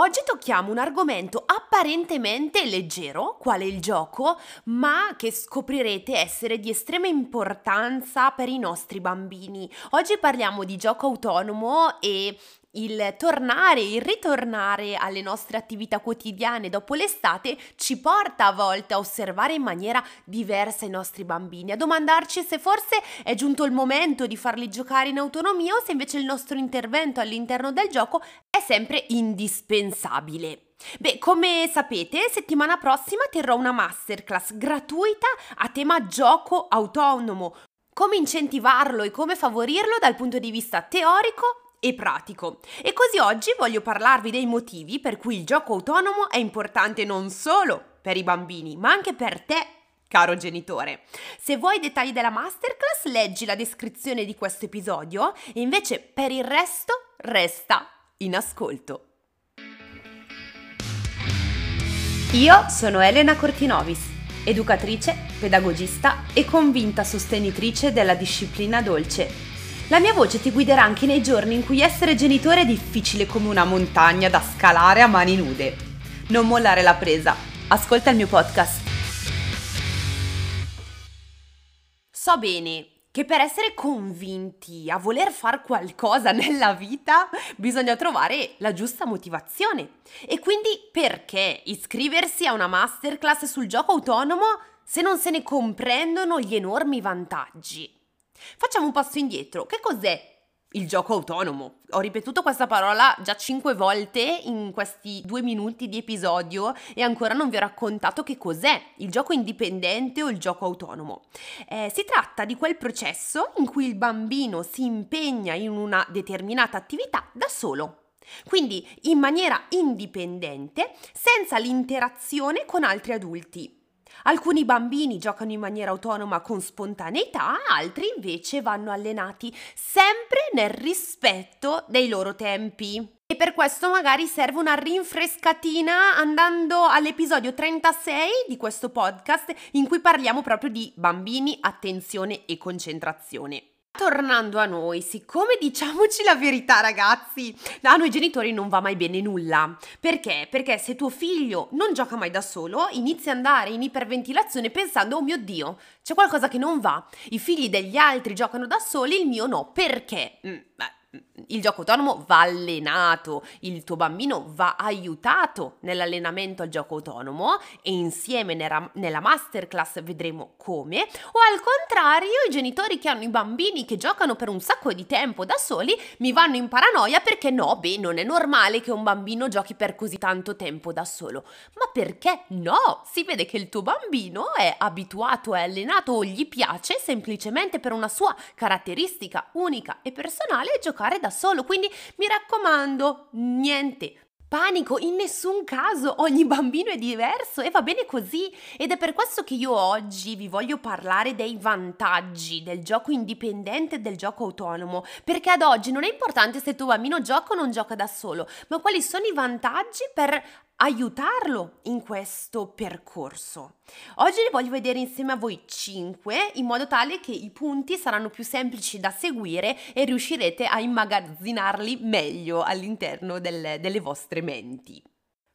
Oggi tocchiamo un argomento apparentemente leggero, quale il gioco, ma che scoprirete essere di estrema importanza per i nostri bambini. Oggi parliamo di gioco autonomo e il tornare, il ritornare alle nostre attività quotidiane dopo l'estate ci porta a volte a osservare in maniera diversa i nostri bambini, a domandarci se forse è giunto il momento di farli giocare in autonomia o se invece il nostro intervento all'interno del gioco è sempre indispensabile. Beh, come sapete, settimana prossima terrò una masterclass gratuita a tema gioco autonomo, come incentivarlo e come favorirlo dal punto di vista teorico e pratico. E così oggi voglio parlarvi dei motivi per cui il gioco autonomo è importante non solo per i bambini, ma anche per te, caro genitore. Se vuoi i dettagli della masterclass, leggi la descrizione di questo episodio e invece per il resto resta in ascolto. Io sono Elena Cortinovis, educatrice, pedagogista e convinta sostenitrice della disciplina dolce la mia voce ti guiderà anche nei giorni in cui essere genitore è difficile come una montagna da scalare a mani nude. Non mollare la presa. Ascolta il mio podcast. So bene che per essere convinti a voler fare qualcosa nella vita bisogna trovare la giusta motivazione. E quindi perché iscriversi a una masterclass sul gioco autonomo se non se ne comprendono gli enormi vantaggi? Facciamo un passo indietro. Che cos'è il gioco autonomo. Ho ripetuto questa parola già cinque volte in questi due minuti di episodio e ancora non vi ho raccontato che cos'è il gioco indipendente o il gioco autonomo. Eh, si tratta di quel processo in cui il bambino si impegna in una determinata attività da solo. Quindi in maniera indipendente, senza l'interazione con altri adulti. Alcuni bambini giocano in maniera autonoma con spontaneità, altri invece vanno allenati sempre nel rispetto dei loro tempi. E per questo magari serve una rinfrescatina andando all'episodio 36 di questo podcast in cui parliamo proprio di bambini, attenzione e concentrazione. Tornando a noi, siccome diciamoci la verità ragazzi, a noi genitori non va mai bene nulla. Perché? Perché se tuo figlio non gioca mai da solo, inizia ad andare in iperventilazione pensando, oh mio Dio, c'è qualcosa che non va. I figli degli altri giocano da soli, il mio no. Perché? Mm, beh, il gioco autonomo va allenato, il tuo bambino va aiutato nell'allenamento al gioco autonomo e insieme nella, masterclass vedremo come, o al contrario i genitori che hanno i bambini che giocano per un sacco di tempo da soli mi vanno in paranoia perché no, beh, non è normale che un bambino giochi per così tanto tempo da solo. Ma perché no? Si vede che il tuo bambino è abituato, è allenato o gli piace semplicemente per una sua caratteristica unica e personale giocare giocare da solo, quindi mi raccomando, niente panico, in nessun caso ogni bambino è diverso e va bene così. Ed è per questo che io oggi vi voglio parlare dei vantaggi del gioco indipendente e del gioco autonomo, perché ad oggi non è importante se il tuo bambino gioca o non gioca da solo, ma quali sono i vantaggi per aiutarlo in questo percorso. Oggi ne voglio vedere insieme a voi 5 in modo tale che i punti saranno più semplici da seguire e riuscirete a immagazzinarli meglio all'interno del, delle vostre menti.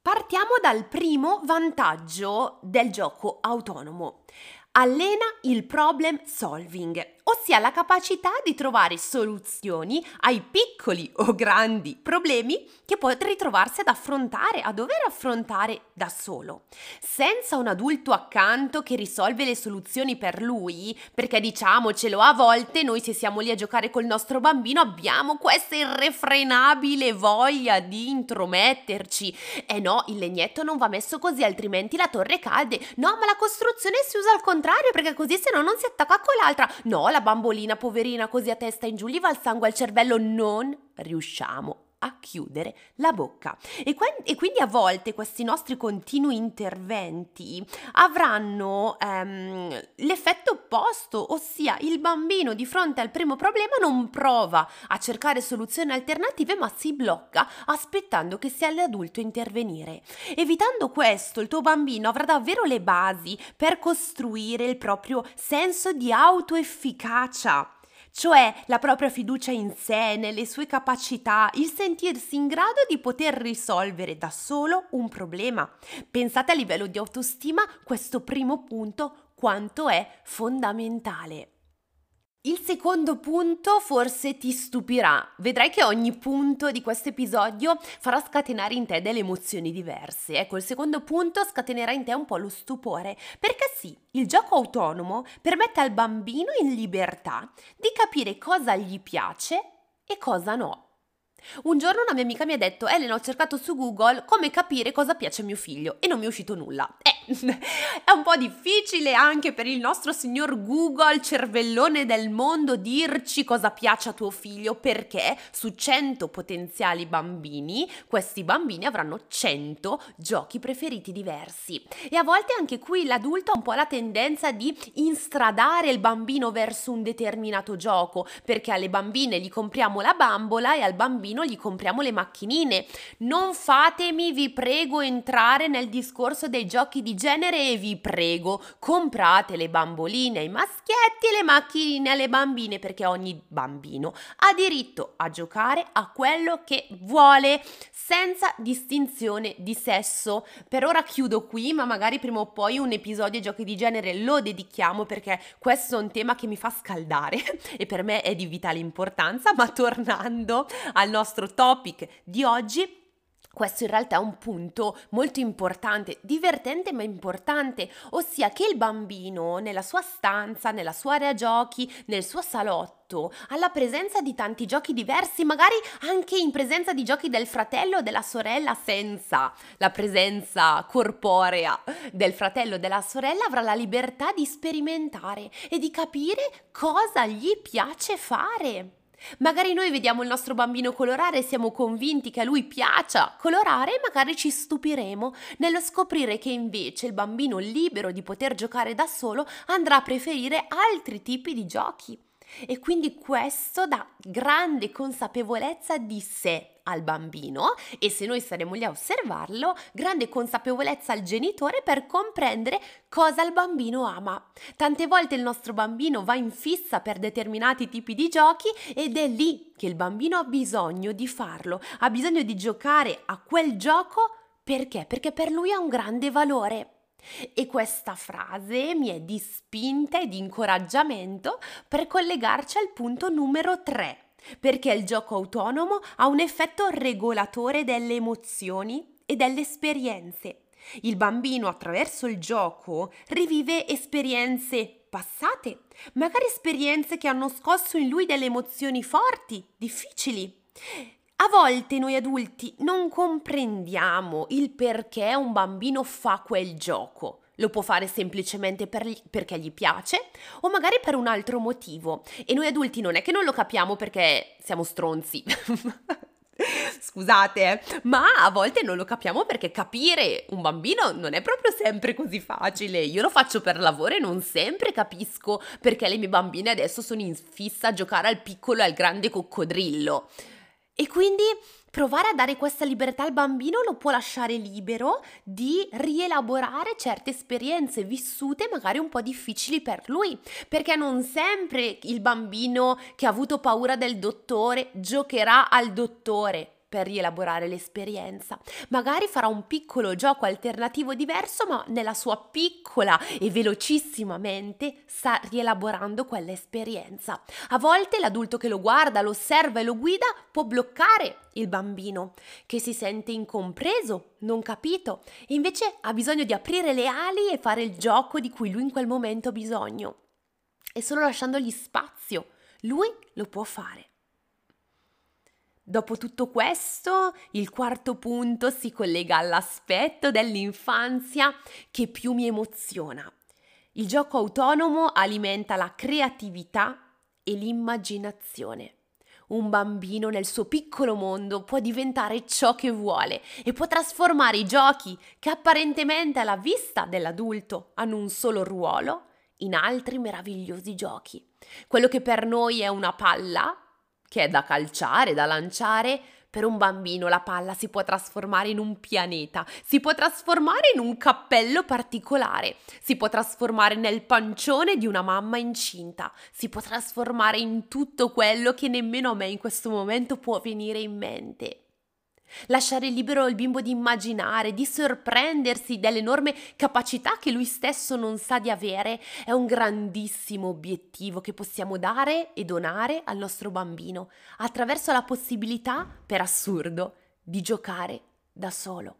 Partiamo dal primo vantaggio del gioco autonomo. Allena il problem solving ossia la capacità di trovare soluzioni ai piccoli o grandi problemi che può ritrovarsi ad affrontare, a dover affrontare da solo, senza un adulto accanto che risolve le soluzioni per lui, perché diciamocelo, a volte noi se siamo lì a giocare col nostro bambino abbiamo questa irrefrenabile voglia di intrometterci. E no, il legnetto non va messo così, altrimenti la torre cade. No, ma la costruzione si usa al contrario, perché così se no non si attacca con l'altra. No, la la bambolina poverina così a testa in giù, gli va il sangue al cervello, non riusciamo a chiudere la bocca. E, que- e, quindi a volte questi nostri continui interventi avranno ehm, l'effetto opposto, ossia il bambino di fronte al primo problema non prova a cercare soluzioni alternative ma si blocca aspettando che sia l'adulto a intervenire. Evitando questo il tuo bambino avrà davvero le basi per costruire il proprio senso di autoefficacia cioè la propria fiducia in sé, nelle sue capacità, il sentirsi in grado di poter risolvere da solo un problema. Pensate a livello di autostima questo primo punto quanto è fondamentale. Il secondo punto forse ti stupirà. Vedrai che ogni punto di questo episodio farà scatenare in te delle emozioni diverse. Ecco, il secondo punto scatenerà in te un po' lo stupore, perché sì, il gioco autonomo permette al bambino in libertà di capire cosa gli piace e cosa no. Un giorno una mia amica mi ha detto, Elena ho cercato su Google come capire cosa piace a mio figlio e non mi è uscito nulla. Eh, è un po' difficile anche per il nostro signor Google, cervellone del mondo, dirci cosa piace a tuo figlio perché su 100 potenziali bambini, questi bambini avranno 100 giochi preferiti diversi. E a volte anche qui l'adulto ha un po' la tendenza di instradare il bambino verso un determinato gioco, perché alle bambine gli compriamo la bambola e al bambino gli compriamo le macchinine. Non fatemi, vi prego, entrare nel discorso dei giochi di genere e vi prego, comprate le bamboline ai maschietti e le macchinine alle bambine perché ogni bambino ha diritto a giocare a quello che vuole senza distinzione di sesso. Per ora chiudo qui, ma magari prima o poi un episodio giochi di genere lo dedichiamo perché questo è un tema che mi fa scaldare e per me è di vitale importanza, ma tornando al nostro topic di oggi, questo in realtà è un punto molto importante, divertente ma importante, ossia che il bambino nella sua stanza, nella sua area giochi, nel suo salotto, alla presenza di tanti giochi diversi, magari anche in presenza di giochi del fratello o della sorella senza la presenza corporea del fratello o della sorella, avrà la libertà di sperimentare e di capire cosa gli piace fare. Magari noi vediamo il nostro bambino colorare e siamo convinti che a lui piaccia colorare e magari ci stupiremo nello scoprire che invece il bambino libero di poter giocare da solo andrà a preferire altri tipi di giochi. E quindi questo dà grande consapevolezza di sé al bambino e se noi saremo lì a osservarlo, grande consapevolezza al genitore per comprendere cosa il bambino ama. Tante volte il nostro bambino va in fissa per determinati tipi di giochi ed è lì che il bambino ha bisogno di farlo, ha bisogno di giocare a quel gioco perché? Perché per lui ha un grande valore. E questa frase mi è di spinta e di incoraggiamento per collegarci al punto numero 3 perché il gioco autonomo ha un effetto regolatore delle emozioni e delle esperienze. Il bambino attraverso il gioco rivive esperienze passate, magari esperienze che hanno scosso in lui delle emozioni forti, difficili. A volte noi adulti non comprendiamo il perché un bambino fa quel gioco lo può fare semplicemente per, perché gli piace o magari per un altro motivo. E noi adulti non è che non lo capiamo perché siamo stronzi. Scusate, eh, ma a volte non lo capiamo perché capire un bambino non è proprio sempre così facile. Io lo faccio per lavoro e non sempre capisco perché le mie bambine adesso sono in fissa a giocare al piccolo e al grande coccodrillo. E quindi provare a dare questa libertà al bambino lo può lasciare libero di rielaborare certe esperienze vissute magari un po' difficili per lui, perché non sempre il bambino che ha avuto paura del dottore giocherà al dottore per rielaborare l'esperienza. Magari farà un piccolo gioco alternativo diverso, ma nella sua piccola e velocissima mente sta rielaborando quell'esperienza. A volte l'adulto che lo guarda, lo osserva e lo guida può bloccare il bambino che si sente incompreso, non capito, e invece ha bisogno di aprire le ali e fare il gioco di cui lui in quel momento ha bisogno. E solo lasciandogli spazio, lui lo può fare. Dopo tutto questo, il quarto punto si collega all'aspetto dell'infanzia che più mi emoziona. Il gioco autonomo alimenta la creatività e l'immaginazione. Un bambino nel suo piccolo mondo può diventare ciò che vuole e può trasformare i giochi che apparentemente alla vista dell'adulto hanno un solo ruolo in altri meravigliosi giochi. Quello che per noi è una palla che è da calciare, da lanciare, Per un bambino la palla si può trasformare in un pianeta, si può trasformare in un cappello particolare, si può trasformare nel pancione di una mamma incinta, si può trasformare in tutto quello che nemmeno a me in questo momento può venire in mente. Lasciare libero il bimbo di immaginare, di sorprendersi dell'enorme capacità che lui stesso non sa di avere è un grandissimo obiettivo che possiamo dare e donare al nostro bambino attraverso la possibilità, per assurdo, di giocare da solo.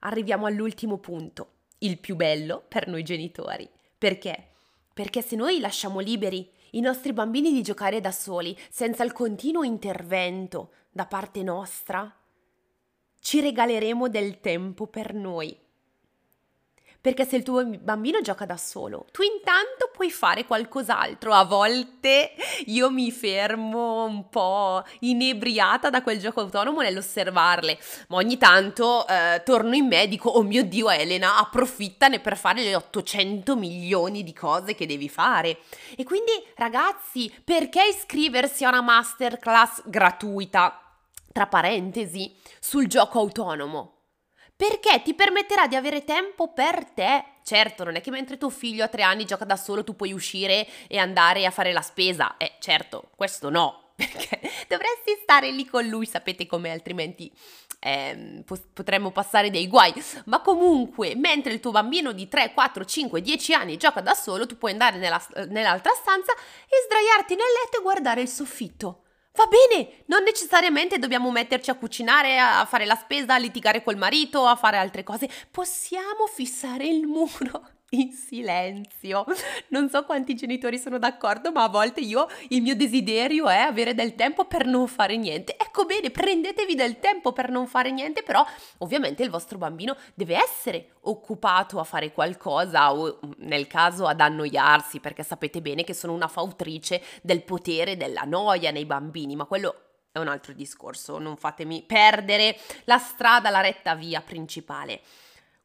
Arriviamo all'ultimo punto, il più bello per noi genitori. Perché? Perché se noi lasciamo liberi i nostri bambini di giocare da soli, senza il continuo intervento da parte nostra, ci regaleremo del tempo per noi. Perché se il tuo bambino gioca da solo, tu intanto puoi fare qualcos'altro. A volte io mi fermo un po' inebriata da quel gioco autonomo nell'osservarle, ma ogni tanto eh, torno in me e dico, oh mio Dio Elena, approfittane per fare le 800 milioni di cose che devi fare. E quindi ragazzi, perché iscriversi a una masterclass gratuita? tra parentesi, sul gioco autonomo. Perché ti permetterà di avere tempo per te. Certo, non è che mentre tuo figlio a tre anni gioca da solo tu puoi uscire e andare a fare la spesa. Eh, certo, questo no, perché dovresti stare lì con lui, sapete com'è, altrimenti eh, potremmo passare dei guai. Ma comunque, mentre il tuo bambino di 3, 4, 5, 10 anni gioca da solo, tu puoi andare nella, nell'altra stanza e sdraiarti nel letto e guardare il soffitto. Va bene, non necessariamente dobbiamo metterci a cucinare, a fare la spesa, a litigare col marito, a fare altre cose. Possiamo fissare il muro in silenzio. Non so quanti genitori sono d'accordo, ma a volte io il mio desiderio è avere del tempo per non fare niente. Ecco bene, prendetevi del tempo per non fare niente, però ovviamente il vostro bambino deve essere occupato a fare qualcosa o nel caso ad annoiarsi, perché sapete bene che sono una fautrice del potere della noia nei bambini, ma quello è un altro discorso, non fatemi perdere la strada, la retta via principale.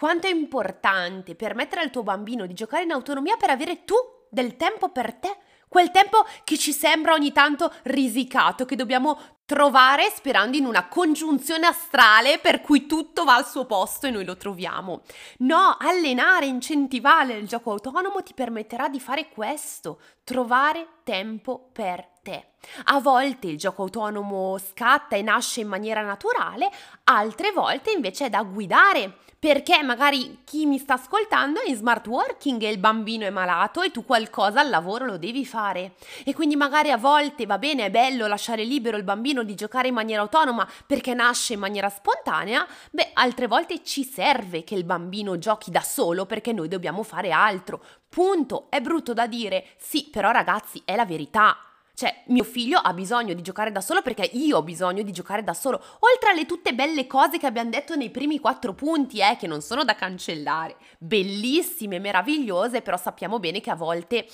Quanto è importante permettere al tuo bambino di giocare in autonomia per avere tu del tempo per te? Quel tempo che ci sembra ogni tanto risicato, che dobbiamo trovare sperando in una congiunzione astrale per cui tutto va al suo posto e noi lo troviamo. No, allenare, incentivare il gioco autonomo ti permetterà di fare questo, trovare tempo per te. A volte il gioco autonomo scatta e nasce in maniera naturale, altre volte invece è da guidare perché magari chi mi sta ascoltando è in smart working e il bambino è malato e tu qualcosa al lavoro lo devi fare. E quindi magari a volte va bene, è bello lasciare libero il bambino di giocare in maniera autonoma perché nasce in maniera spontanea, beh, altre volte ci serve che il bambino giochi da solo perché noi dobbiamo fare altro. Punto. È brutto da dire, sì, però ragazzi, è la verità. Cioè, mio figlio ha bisogno di giocare da solo perché io ho bisogno di giocare da solo. Oltre alle tutte belle cose che abbiamo detto nei primi quattro punti, eh, che non sono da cancellare. Bellissime, meravigliose, però sappiamo bene che a volte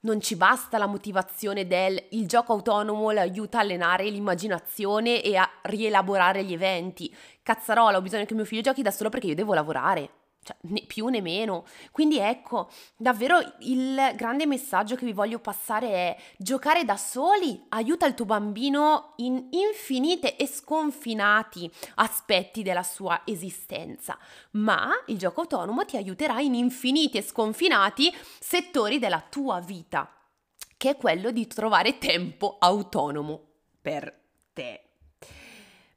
non ci basta la motivazione del il gioco autonomo l'aiuta a allenare l'immaginazione e a rielaborare gli eventi. Cazzarola, ho bisogno che mio figlio giochi da solo perché io devo lavorare cioè, né più né meno. Quindi ecco, davvero il grande messaggio che vi voglio passare è giocare da soli aiuta il tuo bambino in infinite e sconfinati aspetti della sua esistenza, ma il gioco autonomo ti aiuterà in infiniti e sconfinati settori della tua vita, che è quello di trovare tempo autonomo per te.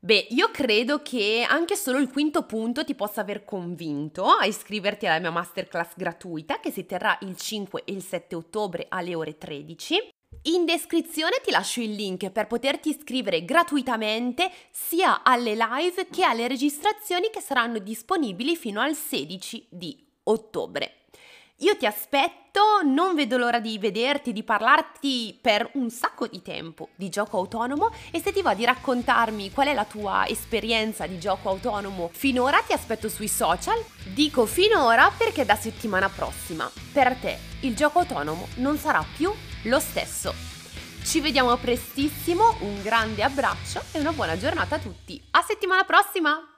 Beh, io credo che anche solo il quinto punto ti possa aver convinto a iscriverti alla mia masterclass gratuita che si terrà il 5 e il 7 ottobre alle ore 13. In descrizione ti lascio il link per poterti iscrivere gratuitamente sia alle live che alle registrazioni che saranno disponibili fino al 16 di ottobre. Io ti aspetto, non vedo l'ora di vederti, di parlarti per un sacco di tempo di gioco autonomo e se ti va di raccontarmi qual è la tua esperienza di gioco autonomo finora ti aspetto sui social. Dico finora perché da settimana prossima per te il gioco autonomo non sarà più lo stesso. Ci vediamo prestissimo, un grande abbraccio e una buona giornata a tutti. A settimana prossima!